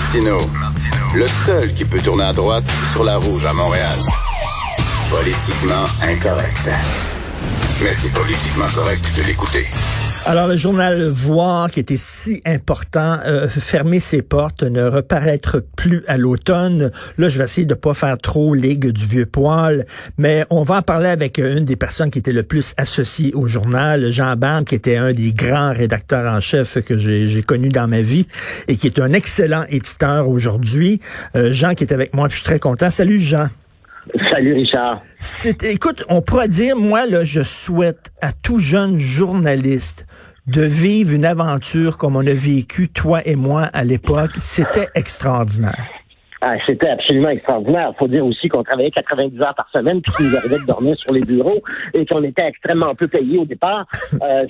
Martineau, le seul qui peut tourner à droite sur la rouge à Montréal. Politiquement incorrect. Mais c'est politiquement correct de l'écouter. Alors, le journal Voir, qui était si important, euh, fermer ses portes, ne reparaître plus à l'automne. Là, je vais essayer de pas faire trop ligue du vieux poil, mais on va en parler avec une des personnes qui était le plus associée au journal, Jean Bam, qui était un des grands rédacteurs en chef que j'ai connu dans ma vie et qui est un excellent éditeur aujourd'hui. Euh, Jean qui est avec moi, je suis très content. Salut, Jean. Salut Richard. écoute, on pourrait dire, moi, là, je souhaite à tout jeune journaliste de vivre une aventure comme on a vécu, toi et moi, à l'époque. C'était extraordinaire. Ah, c'était absolument extraordinaire. Il faut dire aussi qu'on travaillait 90 heures par semaine, puis qu'il nous arrivait de dormir sur les bureaux et qu'on était extrêmement peu payés au départ. Euh,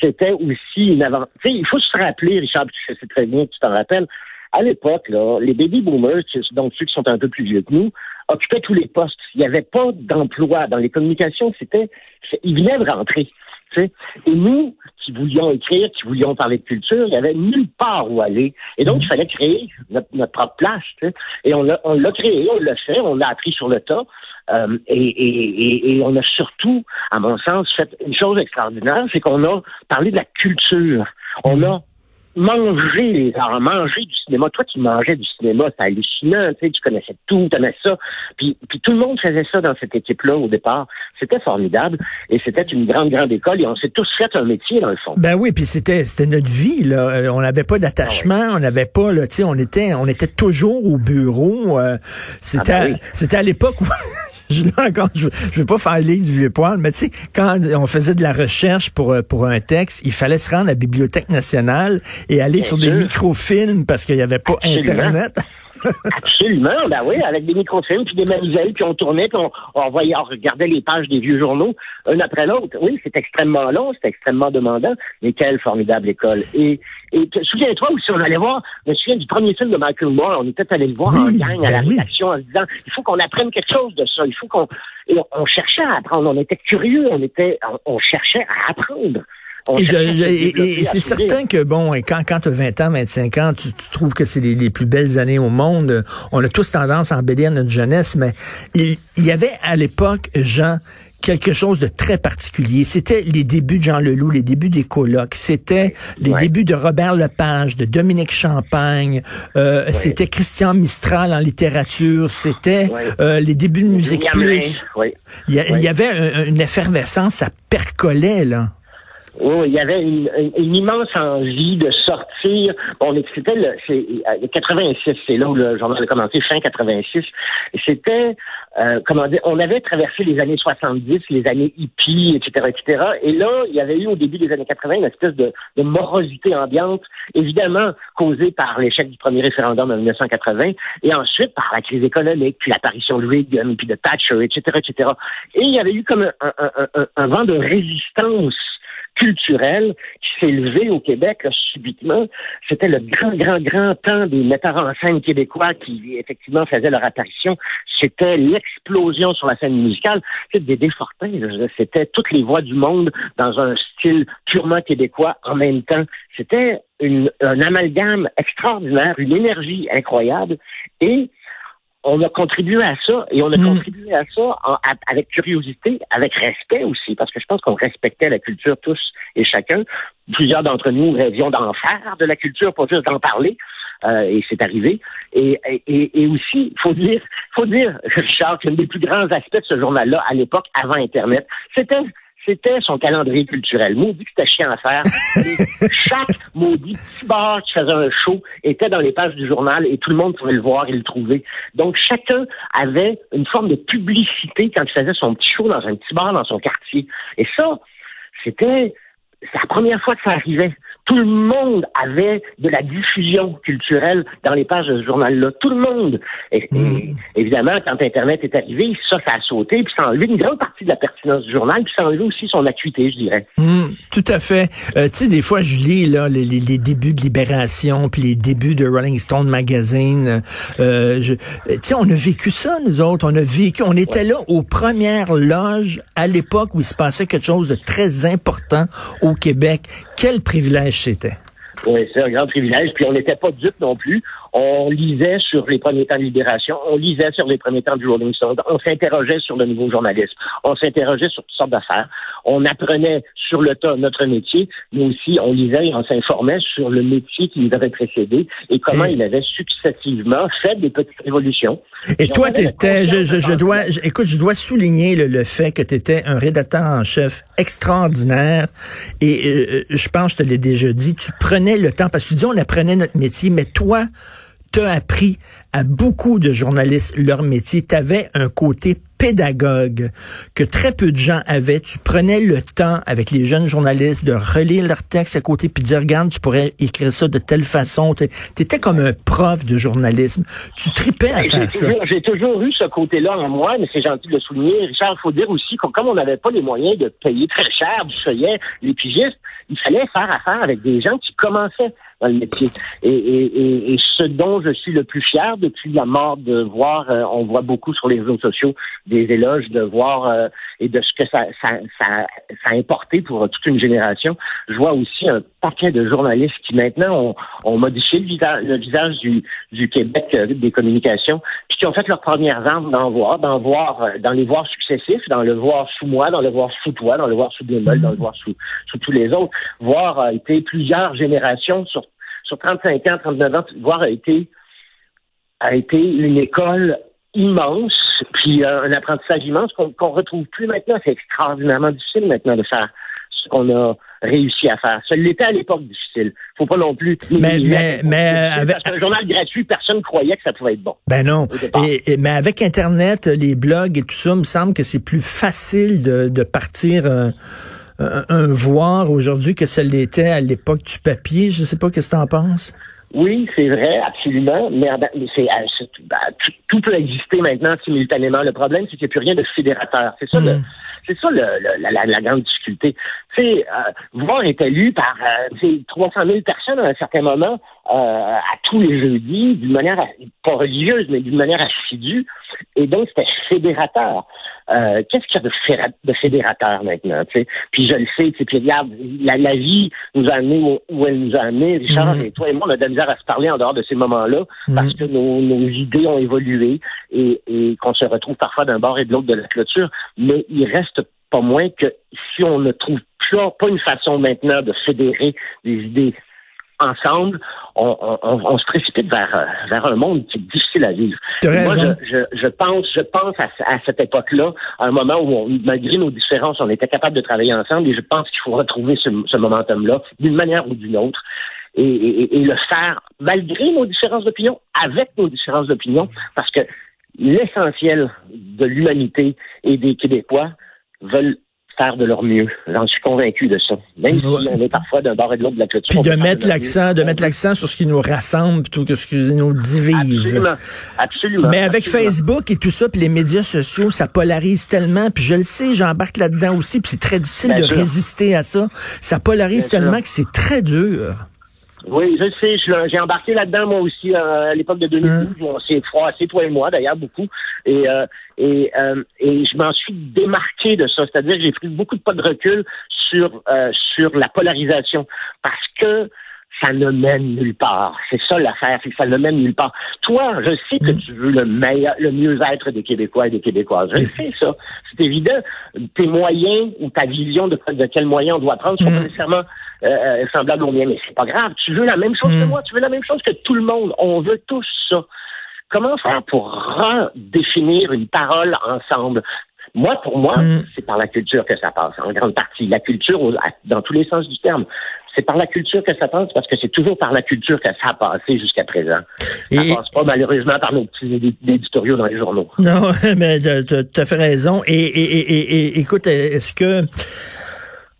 c'était aussi une aventure. Il faut se rappeler, Richard, tu sais très bien, tu t'en rappelles, à l'époque, là, les baby boomers, donc ceux qui sont un peu plus vieux que nous, occupaient tous les postes. Il n'y avait pas d'emploi dans les communications. C'était, ils venaient de rentrer. Et nous, qui voulions écrire, qui voulions parler de culture, il n'y avait nulle part où aller. Et donc, il fallait créer notre, propre place. Et on l'a, créé, on l'a fait, on l'a appris sur le tas. Euh, et, et, on a surtout, à mon sens, fait une chose extraordinaire, c'est qu'on a parlé de la culture. On a manger les arts, manger du cinéma. Toi, tu mangeais du cinéma, c'est hallucinant, tu sais, tu connaissais tout, tu aimais ça. Puis, puis tout le monde faisait ça dans cette équipe-là au départ. C'était formidable et c'était une grande, grande école et on s'est tous fait un métier dans le fond. Ben oui, puis c'était c'était notre vie là. Euh, on n'avait pas d'attachement, ah on n'avait pas là, tu sais, on était on était toujours au bureau. Euh, c'était ah ben c'était à l'époque où je, je, veux pas faire lire du vieux poil, mais tu sais, quand on faisait de la recherche pour, euh, pour un texte, il fallait se rendre à la Bibliothèque nationale et aller sur des microfilms parce qu'il n'y avait pas Internet. Absolument, ben oui, avec des microfilms, puis des manivelles, puis on tournait, puis on, voyait, on regardait les pages des vieux journaux, un après l'autre. Oui, c'est extrêmement long, c'est extrêmement demandant, mais quelle formidable école. Et, et souviens-toi aussi, on allait voir, je me souviens du premier film de Michael Moore, on était allé le voir en gang à la ben rédaction en disant, il faut qu'on apprenne quelque chose de ça, il faut qu'on... Et on, cherchait à apprendre, on était curieux, on était, on cherchait à apprendre. Et, c'est certain que, bon, quand, quand tu as 20 ans, 25 ans, tu, trouves que c'est les, plus belles années au monde. On a tous tendance à embellir notre jeunesse, mais il, y avait à l'époque, Jean, quelque chose de très particulier. C'était les débuts de Jean Leloup, les débuts des colocs. C'était les débuts de Robert Lepage, de Dominique Champagne. Euh, C'était Christian Mistral en littérature. C'était euh, les débuts de Musique Plus. Il y, il y avait une effervescence, ça percolait, là. Oui, il y avait une, immense envie de sortir. Bon, c'était le, c'est 86, euh, c'est là où le journal a commencé, fin 86. C'était, euh, comment dire, on avait traversé les années 70, les années hippies, etc., etc. Et là, il y avait eu au début des années 80 une espèce de, de morosité ambiante, évidemment causée par l'échec du premier référendum en 1980, et ensuite par la crise économique, puis l'apparition de Reagan, puis de Thatcher, etc., etc. Et il y avait eu comme un, un, un, un vent de résistance culturel qui s'est levé au Québec subitement. C'était le grand, grand, grand temps des metteurs en scène québécois qui, effectivement, faisaient leur apparition. C'était l'explosion sur la scène musicale. C'était des défortins. C'était toutes les voix du monde dans un style purement québécois en même temps. C'était un amalgame extraordinaire, une énergie incroyable. Et on a contribué à ça et on a mm. contribué à ça avec curiosité, avec respect aussi, parce que je pense qu'on respectait la culture tous et chacun. Plusieurs d'entre nous rêvions d'en faire de la culture, pas juste d'en parler. Euh, et c'est arrivé. Et, et, et aussi, faut dire, faut dire, Richard, qu'un des plus grands aspects de ce journal-là, à l'époque, avant Internet, c'était c'était son calendrier culturel. Maudit que c'était chiant à faire. chaque maudit petit bar qui faisait un show était dans les pages du journal et tout le monde pouvait le voir et le trouver. Donc, chacun avait une forme de publicité quand il faisait son petit show dans un petit bar dans son quartier. Et ça, c'était c'est la première fois que ça arrivait tout le monde avait de la diffusion culturelle dans les pages de ce journal-là. Tout le monde. Et, hmm. évidemment, quand Internet est arrivé, ça, ça a sauté, puis ça a enlevé une grande partie de la pertinence du journal, puis ça a enlevé aussi son acuité, je dirais. Hmm, tout à fait. Euh, tu sais, des fois, je lis là, les, les, débuts de Libération, puis les débuts de Rolling Stone Magazine. Euh, tu sais, on a vécu ça, nous autres. On a vécu, on était là aux premières loges à l'époque où il se passait quelque chose de très important au Québec. Quel privilège c'était. Oui, c'est un grand privilège. Puis on n'était pas dupes non plus. On lisait sur les premiers temps de Libération, on lisait sur les premiers temps du Rolling Stone, on s'interrogeait sur le nouveau journalisme, on s'interrogeait sur toutes sortes d'affaires. On apprenait sur le tas notre métier, mais aussi on lisait et on s'informait sur le métier qui nous avait précédé et comment il avait successivement fait des petites révolutions. Et, toi, tu étais, je, je, dois, écoute, je dois souligner le, fait que tu étais un rédacteur en chef extraordinaire et euh, je pense, je te l'ai déjà dit, tu prenais le temps, parce que tu dis on apprenait notre métier, mais toi, t'as appris à beaucoup de journalistes leur métier. Tu avais un côté pédagogue que très peu de gens avaient. Tu prenais le temps avec les jeunes journalistes de relire leurs textes à côté puis de dire, regarde, tu pourrais écrire ça de telle façon. Tu étais comme un prof de journalisme. Tu tripais à faire ça. J'ai toujours eu ce côté-là en moi, mais c'est gentil de le souligner. Richard, il faut dire aussi que comme on n'avait pas les moyens de payer très cher du feuillet, les pigistes, il fallait faire affaire avec des gens qui commençaient dans le métier. Et, et, et, ce dont je suis le plus fier depuis la mort de voir, euh, on voit beaucoup sur les réseaux sociaux des éloges de voir euh, et de ce que ça, ça, ça, ça, a importé pour toute une génération. Je vois aussi un paquet de journalistes qui maintenant ont, ont modifié le visage, le visage du, du Québec euh, des communications, puis qui ont fait leurs premières armes d'en voir, d'en voir, dans les voir successifs, dans le voir sous moi, dans le voir sous toi, dans le voir sous Bémol, dans le voir sous, sous tous les autres, voir a été plusieurs générations sur sur 35 ans, 39 ans, voir a été, a été une école immense, puis euh, un apprentissage immense qu'on ne retrouve plus maintenant. C'est extraordinairement difficile maintenant de faire ce qu'on a réussi à faire. Ça l'était à l'époque difficile. Faut pas non plus. Mais mais mais avec un journal gratuit, personne croyait que ça pouvait être bon. Ben non. Et, mais avec Internet, les blogs et tout ça, il me semble que c'est plus facile de, de partir. Euh, un, voir aujourd'hui que ça l'était à l'époque du papier. Je sais pas qu'est-ce que tu en penses? Oui, c'est vrai, absolument. Mais c'est, euh, ben, tout, peut exister maintenant simultanément. Le problème, c'est qu'il n'y a plus rien de fédérateur. C'est ça, le, mm. c'est ça le, la, grande difficulté. Tu sais, euh, voir est élu par euh, 300 000 personnes à un certain moment euh, à tous les jeudis, d'une manière pas religieuse, mais d'une manière assidue. Et donc, c'était fédérateur. Euh, qu'est-ce qu'il y a de, fédérateur maintenant? sais? Puis je le sais, puis regarde, la, la, vie nous a amené où, elle nous a amené. Richard, mm-hmm. et toi et moi, on a de la misère à se parler en dehors de ces moments-là parce que nos, nos, idées ont évolué et, et qu'on se retrouve parfois d'un bord et de l'autre de la clôture. Mais il reste pas moins que si on ne trouve plus, pas une façon maintenant de fédérer des idées ensemble, on, on, on, se précipite vers, euh, vers un monde qui est difficile à vivre. Moi, je, je, je, pense, je pense à, à cette époque-là, à un moment où, on, malgré nos différences, on était capable de travailler ensemble, et je pense qu'il faut retrouver ce, ce momentum-là d'une manière ou d'une autre. Et, et, et, le faire malgré nos différences d'opinion, avec nos différences d'opinion, parce que l'essentiel de l'humanité et des Québécois veulent faire de leur mieux. J'en suis convaincu de ça. Même si on est parfois d'un bord et de l'autre de la clôture. Puis de mettre l'accent, de mettre l'accent sur ce qui nous rassemble plutôt que ce qui nous divise. Absolument. Absolument. Mais avec Facebook et tout ça, puis les médias sociaux, ça polarise tellement. Puis je le sais, j'embarque là-dedans aussi. Puis c'est très difficile de résister à ça. Ça polarise tellement que c'est très dur. Oui, je sais. J'ai embarqué là-dedans, moi aussi, euh, à l'époque de 2012. Hein? On s'est froissé, toi et moi, d'ailleurs, beaucoup. Et, euh, et, euh, et je m'en suis démarqué de ça. C'est-à-dire que j'ai pris beaucoup de pas de recul sur, sur la polarisation. Parce que ça ne mène nulle part. C'est ça l'affaire, c'est que ça ne mène nulle part. Toi, je sais que mm. tu veux le meilleur, le mieux-être des Québécois et des Québécoises. Je sais ça. C'est évident. Tes moyens ou ta vision de, de quels moyens on doit prendre sont pas mm. nécessairement euh, euh, semblables aux miens, mais c'est pas grave. Tu veux la même chose que mm. moi, tu veux la même chose que tout le monde. On veut tous ça. Comment faire pour redéfinir une parole ensemble? Moi, pour moi, c'est par la culture que ça passe, en grande partie. La culture, dans tous les sens du terme c'est par la culture que ça passe, parce que c'est toujours par la culture que ça a passé jusqu'à présent. Ça passe pas malheureusement par nos petits éditoriaux dans les journaux. Non, mais tu as fait raison. Et, et, et, et écoute, est-ce que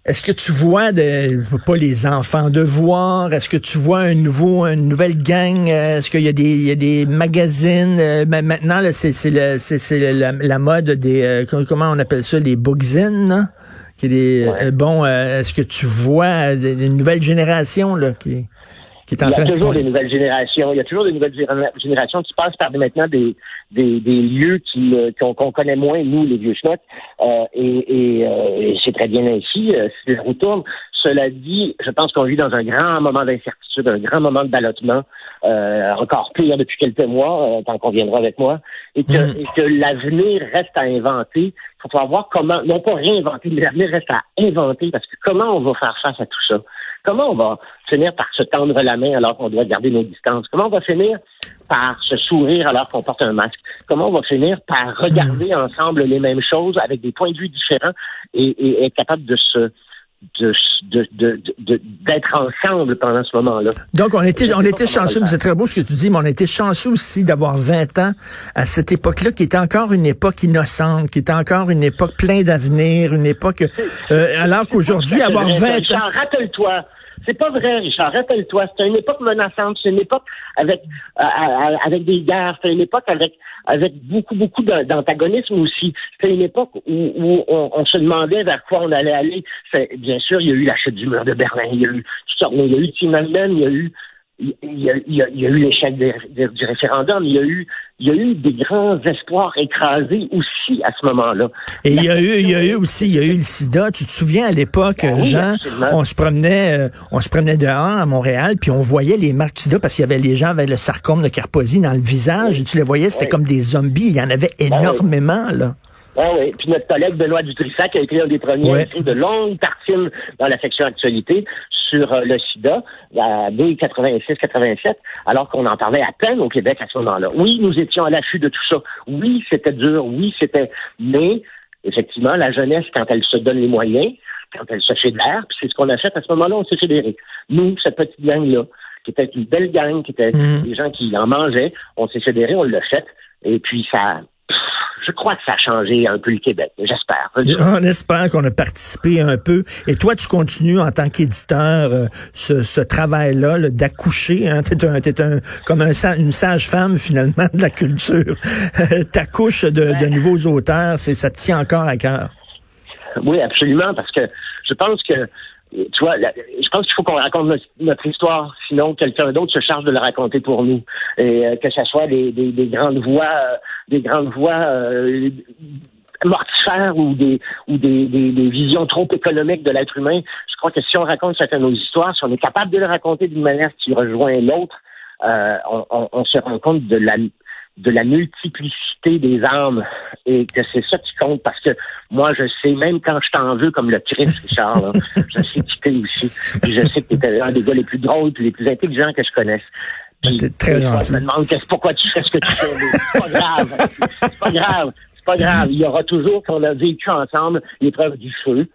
est-ce que tu vois de, pas les enfants de voir, est-ce que tu vois un nouveau, une nouvelle gang, est-ce qu'il y a des, il y a des magazines, euh, maintenant c'est c'est c'est la, la, mode des, euh, comment on appelle ça, les bookzines, qui est euh, bon, euh, est-ce que tu vois une nouvelle génération là qui, qui Il y a toujours des nouvelles générations. Il y a toujours des nouvelles générations qui passent par maintenant des des, des lieux qui euh, qu'on connaît moins nous les vieux schnocs. et, et, c'est très bien ainsi. si la roue tourne. Cela dit, je pense qu'on vit dans un grand moment d'incertitude, un grand moment de ballottement, euh, encore pire depuis quelques mois, euh, tant qu'on viendra avec moi, et que, mm. et que l'avenir reste à inventer. Il faut voir comment, non pas réinventer, mais l'avenir reste à inventer, parce que comment on va faire face à tout ça? Comment on va finir par se tendre la main alors qu'on doit garder nos distances? Comment on va finir par se sourire alors qu'on porte un masque? Comment on va finir par regarder mm. ensemble les mêmes choses avec des points de vue différents et, et être capable de se d'être de, de, ensemble pendant ce moment-là? Donc, on était, on était chanceux, c'est très beau ce que tu dis, mais on était chanceux aussi d'avoir 20 ans à cette époque-là, qui était encore une époque innocente, qui était encore une époque pleine d'avenir, une époque... Euh, alors qu'aujourd'hui, avoir 20 ans... Rappelle-toi, c'est pas vrai, Richard. Rappelle-toi, c'était une époque menaçante. C'est une époque avec avec des guerres. C'est une époque avec avec beaucoup beaucoup d'antagonisme aussi. C'était une époque où, on, se demandait vers quoi on allait aller. Bien sûr, il y a eu la chute du mur de Berlin. Il y a eu Il y a eu Tiananmen. Il y a eu il y a, il y a, eu l'échec du référendum, il y a eu il y a eu des grands espoirs écrasés aussi à ce moment-là. Et il y a eu il y a eu aussi il y a eu le sida. Tu te souviens à l'époque, ben Jean, on se promenait euh, on se promenait dehors à Montréal, puis on voyait les marques du sida parce qu'il y avait les gens avec le sarcome de Carposie dans le visage. Et tu les voyais, c'était comme des zombies. Il y en avait ben énormément là. Ah oui, puis notre collègue Benoît Dutrissac a écrit un des premiers écrit de longues tartines dans la section actualité sur euh, le sida, dès 86-87, alors qu'on en parlait à peine au Québec à ce moment-là. Oui, nous étions à l'affût de tout ça. Oui, c'était dur. Oui, c'était... Mais, effectivement, la jeunesse, quand elle se donne les moyens, quand elle se fédère, puis c'est ce qu'on a fait à ce moment-là, on s'est fédéré. Nous, cette petite gang-là, qui était une belle gang, qui était mmh. des gens qui en mangeaient, on s'est fédéré, on l'a fait. Et puis, ça, je crois que ça a changé un peu le Québec. J'espère. On espère qu'on a participé un peu. Et toi, tu continues en tant qu'éditeur euh, ce, travail-là d'accoucher. Hein? T'es un, es un, comme un, une sage-femme finalement de la culture. T'accouches de, de nouveaux auteurs. C'est ça te tient encore à cœur? Oui, absolument, parce que je pense que tu vois, je pense qu'il faut qu'on raconte notre, histoire, sinon quelqu'un d'autre se charge de la raconter pour nous. Et euh, que ce soit des, des, grandes voix, euh, des grandes voix euh, mortifères ou des ou des, des, visions trop économiques de l'être humain. Je crois que si on raconte chacun nos histoires, si on est capable de les raconter d'une manière qui rejoint l'autre, on, on, se rend compte de la de la multiplicité des âmes et que c'est ça qui compte parce que moi je sais même quand je t'en veux comme le Christ Richard je sais qui t'es aussi. Puis je sais que t'es un des gars les plus drôles et les plus intelligents que je connaisse. Puis, très gentil. je me demande pourquoi tu fais ce que tu fais c'est pas grave. C'est pas grave. C'est pas grave. Il y aura toujours qu'on a vécu ensemble l'épreuve du feu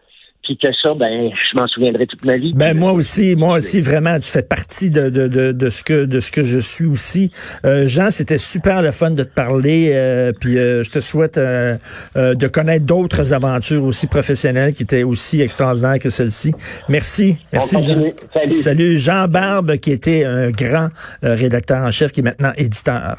puis que ça, ben, je m'en souviendrai toute ma vie. Ben moi aussi, moi aussi, vraiment, tu fais partie de, de, de, de ce que de ce que je suis aussi. Euh, Jean, c'était super le fun de te parler, euh, puis euh, je te souhaite euh, de connaître d'autres aventures aussi professionnelles qui étaient aussi extraordinaires que celle-ci. Merci, merci Jean. Salut. Salut Jean Barbe, qui était un grand rédacteur en chef, qui est maintenant éditeur.